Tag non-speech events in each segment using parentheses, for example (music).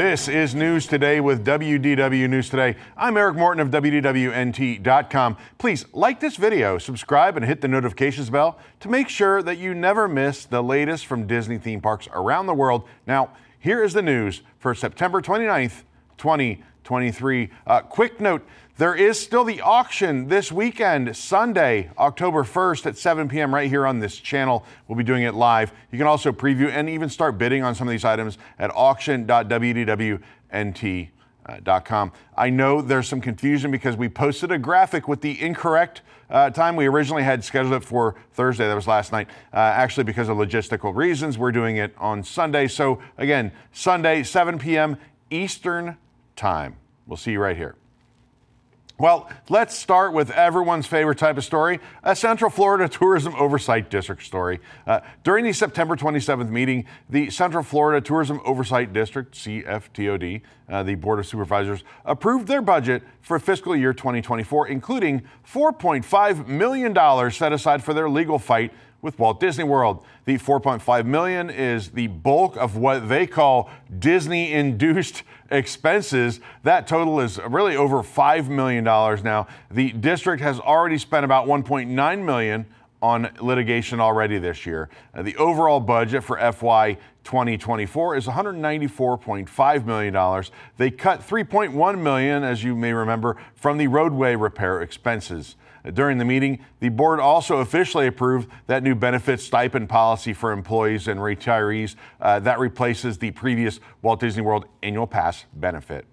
This is News Today with WDW News Today. I'm Eric Morton of WDWNT.com. Please like this video, subscribe, and hit the notifications bell to make sure that you never miss the latest from Disney theme parks around the world. Now, here is the news for September 29th, 2023. Uh, quick note there is still the auction this weekend, Sunday, October 1st at 7 p.m. right here on this channel. We'll be doing it live. You can also preview and even start bidding on some of these items at auction.wdwnt.com. I know there's some confusion because we posted a graphic with the incorrect uh, time. We originally had scheduled it for Thursday. That was last night. Uh, actually, because of logistical reasons, we're doing it on Sunday. So, again, Sunday, 7 p.m. Eastern Time. We'll see you right here. Well, let's start with everyone's favorite type of story a Central Florida (laughs) Tourism Oversight District story. Uh, during the September 27th meeting, the Central Florida Tourism Oversight District, CFTOD, uh, the Board of Supervisors, approved their budget for fiscal year 2024, including $4.5 million set aside for their legal fight with Walt Disney World. The 4.5 million is the bulk of what they call Disney induced (laughs) expenses. That total is really over $5 million now. The district has already spent about 1.9 million on litigation already this year. Uh, the overall budget for FY 2024 is $194.5 million. They cut 3.1 million, as you may remember, from the roadway repair expenses. During the meeting, the board also officially approved that new benefit stipend policy for employees and retirees uh, that replaces the previous Walt Disney World annual pass benefit.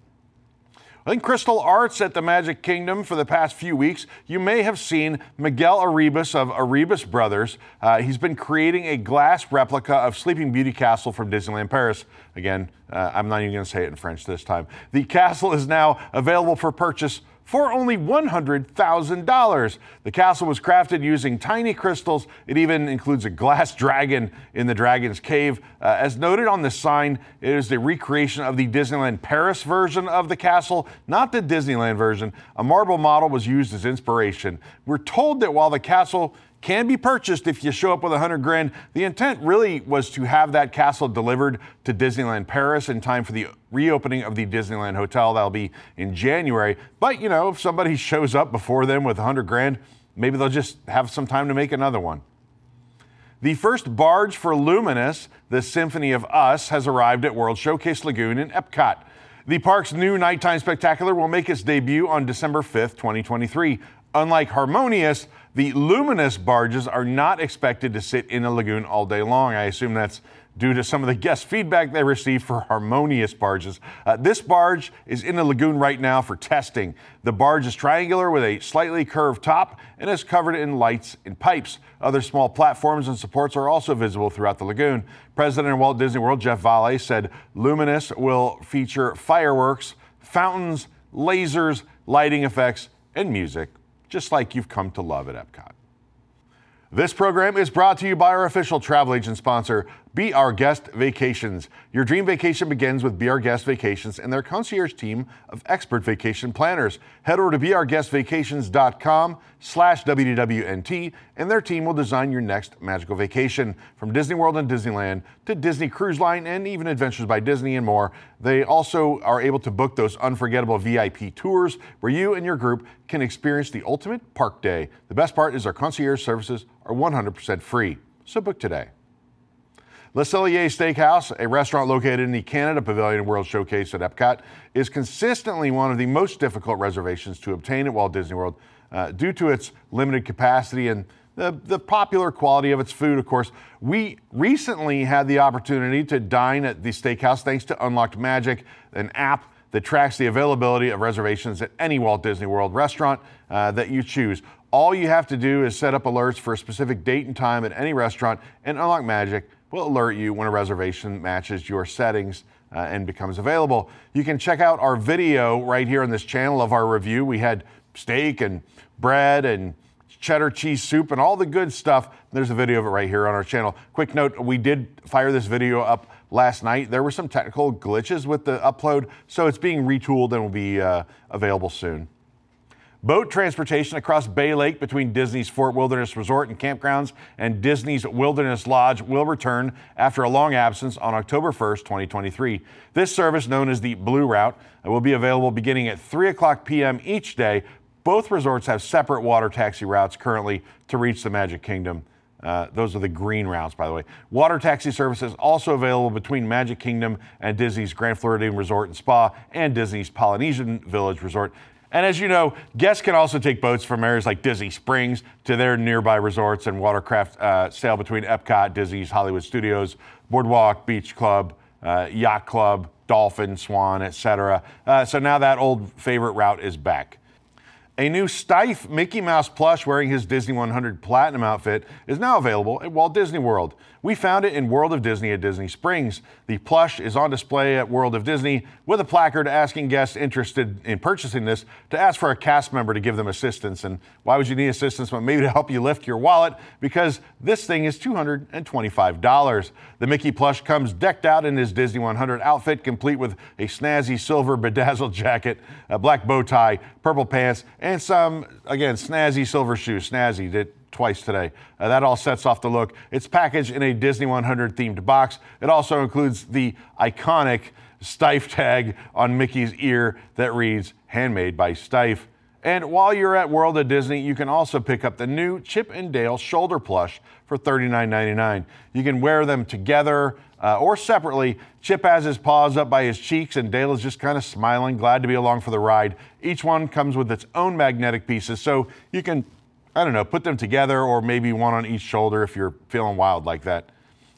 In Crystal Arts at the Magic Kingdom for the past few weeks, you may have seen Miguel Arribas of Arribas Brothers. Uh, he's been creating a glass replica of Sleeping Beauty Castle from Disneyland Paris. Again, uh, I'm not even going to say it in French this time. The castle is now available for purchase for only $100,000. The castle was crafted using tiny crystals. It even includes a glass (laughs) dragon in the dragon's cave. Uh, as noted on the sign, it is the recreation of the Disneyland Paris version of the castle, not the Disneyland version. A marble model was used as inspiration. We're told that while the castle can be purchased if you show up with a hundred grand. The intent really was to have that castle delivered to Disneyland Paris in time for the reopening of the Disneyland Hotel. That'll be in January. But you know, if somebody (laughs) shows up before them with a hundred grand, maybe they'll just have some time to make another one. The first barge for Luminous, the Symphony of Us, has arrived at World Showcase Lagoon in Epcot. The park's new nighttime spectacular will make its debut on December 5th, 2023. Unlike Harmonious, the luminous barges are not expected to sit in the lagoon all day long. I assume that's due to some of the guest feedback they received for harmonious barges. Uh, this barge is in the lagoon right now for testing. The barge is triangular with a slightly curved top and is covered in lights and pipes. Other small platforms and supports are also visible throughout the lagoon. President of Walt Disney World Jeff Vahle said Luminous will feature fireworks, fountains, lasers, lighting effects, and music just like you've come to love at Epcot. This program is brought to you by our official travel agent sponsor, Be Our Guest Vacations. Your dream vacation begins with Be Our Guest Vacations and their concierge team of expert vacation planners. Head over to beourguestvacations.com slash WDWNT and their team will design your next magical vacation. From Disney World and Disneyland to Disney Cruise Line and even Adventures by Disney and more, they also are able to book those unforgettable VIP tours where you and your group can experience the ultimate park day. The best part is our concierge services are 100% free. So book today. Le Cellier Steakhouse, a restaurant located in the Canada Pavilion World Showcase at Epcot, is consistently one of the most difficult reservations to obtain at Walt Disney World uh, due to its limited capacity and the, the popular quality of its food, of course. We recently had the opportunity to dine at the steakhouse thanks to Unlocked Magic, an app that tracks the availability of reservations at any Walt Disney World restaurant uh, that you choose. All you have to do is set up alerts for a specific date and time at any restaurant, and Unlock Magic will alert you when a reservation matches your settings uh, and becomes available. You can check out our video right here on this channel of our review. We had steak and bread and cheddar cheese soup and all the good stuff. There's a video of it right here on our channel. Quick note, we did fire this video up last night. There were some technical glitches with the upload, so it's being retooled and will be uh, available soon. Boat transportation across Bay Lake between Disney's Fort Wilderness Resort and Campgrounds and Disney's Wilderness Lodge will return after a long absence on October 1st, 2023. This service, known as the Blue Route, will be available beginning at 3 o'clock p.m. each day. Both resorts have separate water taxi routes currently to reach the Magic Kingdom. Uh, those are the green routes, by the way. Water taxi service is also available between Magic Kingdom and Disney's Grand Floridian Resort and Spa and Disney's Polynesian Village Resort. And as you know, guests can also take boats from areas like Disney Springs to their nearby resorts and watercraft uh, sail between Epcot, Disney's Hollywood Studios, Boardwalk Beach Club, uh, Yacht Club, Dolphin, Swan, etc. Uh, so now that old favorite route is back. A new Steiff Mickey Mouse plush wearing his Disney 100 Platinum outfit is now available at Walt Disney World. We found it in World of Disney at Disney Springs. The plush is on display at World of Disney with a placard asking guests interested in purchasing this to ask for a cast member to give them assistance. And why would you need assistance? But maybe to help you lift your wallet because this thing is $225. The Mickey plush comes decked out in his Disney 100 outfit, complete with a snazzy silver bedazzled jacket, a black bow tie, purple pants, and some, again, snazzy silver shoes. Snazzy that twice today. Uh, that all sets off the look. It's packaged in a Disney 100 themed box. It also includes the iconic Steiff tag on Mickey's ear that reads handmade by Steiff. And while you're at World of Disney, you can also pick up the new Chip and Dale shoulder plush for $39.99. You can wear them together uh, or separately. Chip has his paws up by his cheeks, and Dale is just kind of smiling, glad to be along for the ride. Each one comes with its own magnetic pieces, so you can I don't know, put them together or maybe one on each shoulder if you're feeling wild like that.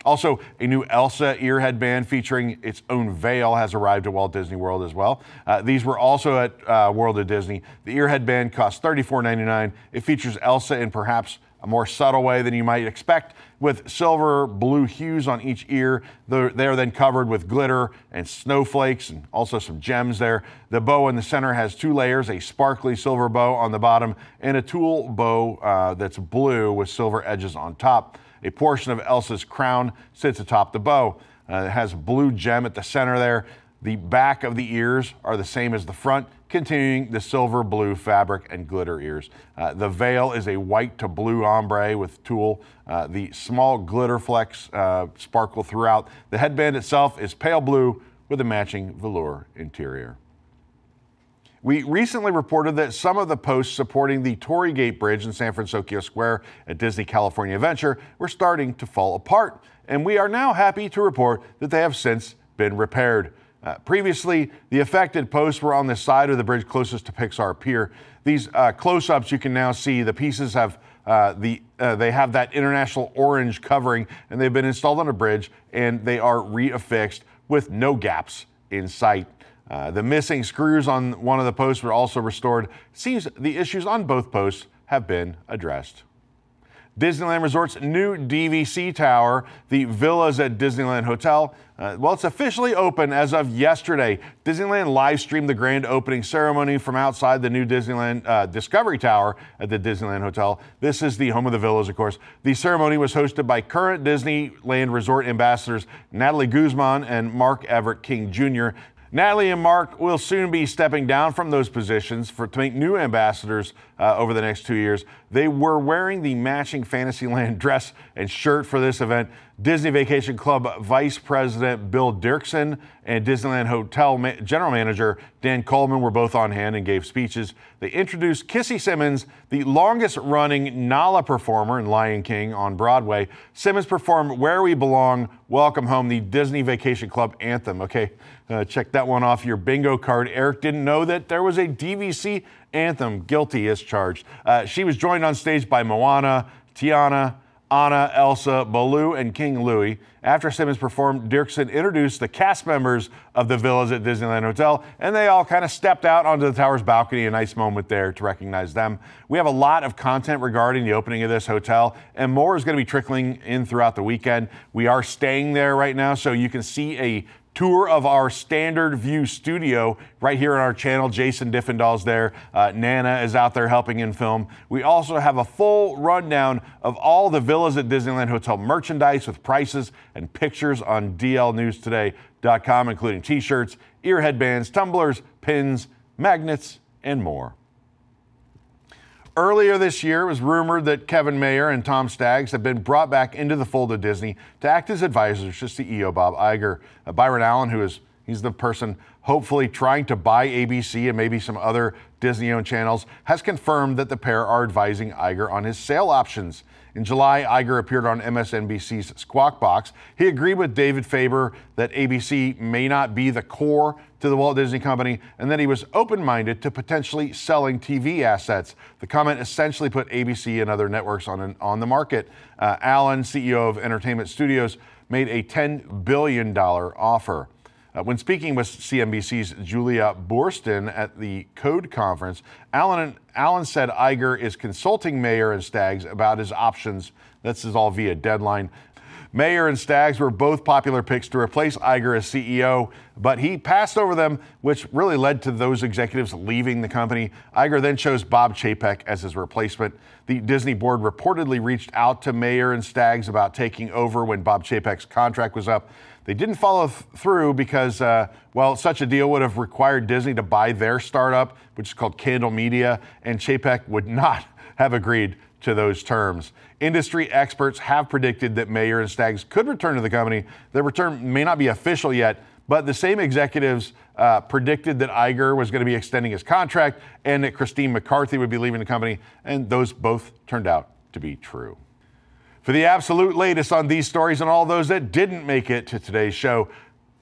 Also, a new Elsa ear headband featuring its own veil has arrived at Walt Disney World as well. Uh, these were also at uh, World of Disney. The ear headband costs $34.99. It features Elsa in perhaps a more subtle way than you might expect, with silver blue hues on each ear. They're, then covered with glitter and snowflakes and also some gems there. The bow in the center has two layers a sparkly silver bow on the bottom and a tulle bow uh, that's blue with silver edges on top. A portion of Elsa's crown sits atop the bow. Uh, it has a blue gem at the center there. The back of the ears are the same as the front, continuing the silver blue fabric and glitter ears. Uh, the veil is a white to blue ombre with tulle. Uh, the small glitter flecks uh, sparkle throughout. The headband itself is pale blue with a matching velour interior. We recently reported that some of the posts supporting the Torii Gate Bridge in San Francisco Square at Disney California Adventure were starting to fall apart, and we are now happy to report that they have since been repaired. Uh, previously, the affected posts were on the side of the bridge closest to Pixar Pier. These uh, close-ups, you can now see the pieces have uh, the uh, they have that international orange covering, and they've been installed on a bridge, and they are reaffixed with no gaps in sight. Uh, the missing screws on one of the posts were also restored. Seems the issues on both posts have been addressed. Disneyland Resort's new DVC tower, the Villas at Disneyland Hotel. Uh, well, it's officially open as of yesterday. Disneyland live streamed the grand opening ceremony from outside the new Disneyland uh, Discovery Tower at the Disneyland Hotel. This is the home of the Villas, of course. The ceremony was hosted by current Disneyland Resort ambassadors Natalie Guzman and Mark Everett King Jr. Natalie and Mark will soon be stepping down from those positions for to make new ambassadors uh, over the next two years. They were wearing the matching Fantasyland (laughs) dress and shirt for this event. Disney Vacation Club Vice President Bill Dirksen and Disneyland Hotel Ma- General Manager Dan Coleman were both on hand and gave speeches. They introduced Kissy Simmons, the longest running Nala performer in Lion King on Broadway. Simmons performed Where We Belong, Welcome Home, the Disney Vacation Club anthem. Okay, uh, check that one off your bingo card. Eric didn't know that there was a DVC anthem. Guilty as charged. Uh, she was joined on stage by Moana, Tiana, Anna, Elsa, Baloo, and King Louie. After Simmons performed, Dirksen introduced the cast members of the villas at Disneyland Hotel, and they all kind of stepped out onto the tower's balcony. A nice moment there to recognize them. We have a lot of content regarding the opening of this hotel, and more is going to be trickling in throughout the weekend. We are staying there right now, so you can see a tour of our standard view studio right here on our channel. Jason Diffendall's there. Uh, Nana is out there helping in film. We also have a full rundown of all the villas at Disneyland Hotel merchandise with prices and pictures on dlnewstoday.com, including t-shirts, ear headbands, tumblers, pins, magnets, and more. Earlier this year, it was rumored that Kevin Mayer and Tom Staggs have been brought back into the fold of Disney to act as advisors to CEO Bob Iger. Uh, Byron Allen, who is he's the person hopefully trying to buy ABC and maybe some other Disney-owned channels, has confirmed that the pair are advising Iger on his sale options. In July, Iger appeared on MSNBC's Squawk Box. He agreed with David Faber that ABC may not be the core to the Walt Disney Company and that he was open minded to potentially selling TV assets. The comment essentially put ABC and other networks on, an, on the market. Uh, Allen, CEO of Entertainment Studios, made a $10 billion offer. Uh, when speaking with CNBC's Julia Boorstin at the Code Conference, Allen, Allen said Iger is consulting Mayer and Staggs about his options. This is all via deadline. Mayer and Staggs were both popular picks to replace Iger as CEO, but he passed over them, which really led to those executives leaving the company. Iger then chose Bob Chapek as his replacement. The Disney board reportedly reached out to Mayer and Staggs about taking over when Bob Chapek's contract was up. They didn't follow th- through because, uh, well, such a deal would have required Disney to buy their startup, which is called Candle Media, and Chapek would (laughs) not have agreed to those terms. Industry experts have predicted that Mayer and Staggs could return to the company. Their return may not be official yet, but the same executives uh, predicted that Iger was going to be extending his contract and that Christine McCarthy would be leaving the company, and those both turned out to be true. For the absolute latest on these stories and all those that didn't make it to today's show,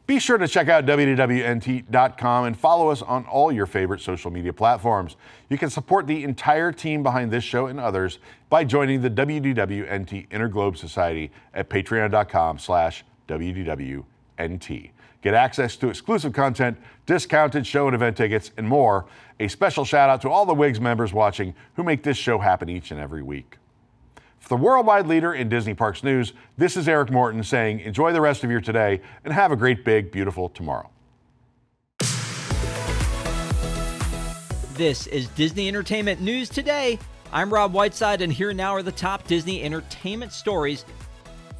be sure to check out WDWNT.com and follow us on all your favorite social media platforms. You can support the entire team behind this show and others by joining the WDWNT Interglobe Society at patreon.com slash WDWNT. Get access to exclusive content, discounted show and event tickets, and more. A special shout out to all the WIGS members watching who make this show happen each and every week. For the worldwide leader in Disney Parks news, this is Eric Morton saying enjoy the rest of your today and have a great, big, beautiful tomorrow. This is Disney Entertainment News Today. I'm Rob Whiteside, and here now are the top Disney entertainment stories.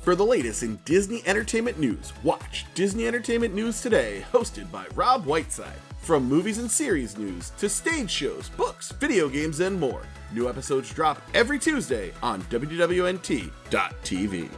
For the latest in Disney entertainment news, watch Disney Entertainment News Today, hosted by Rob Whiteside. From movies and series news to stage shows, books, video games, and more. New episodes drop every Tuesday on WDWNT.tv.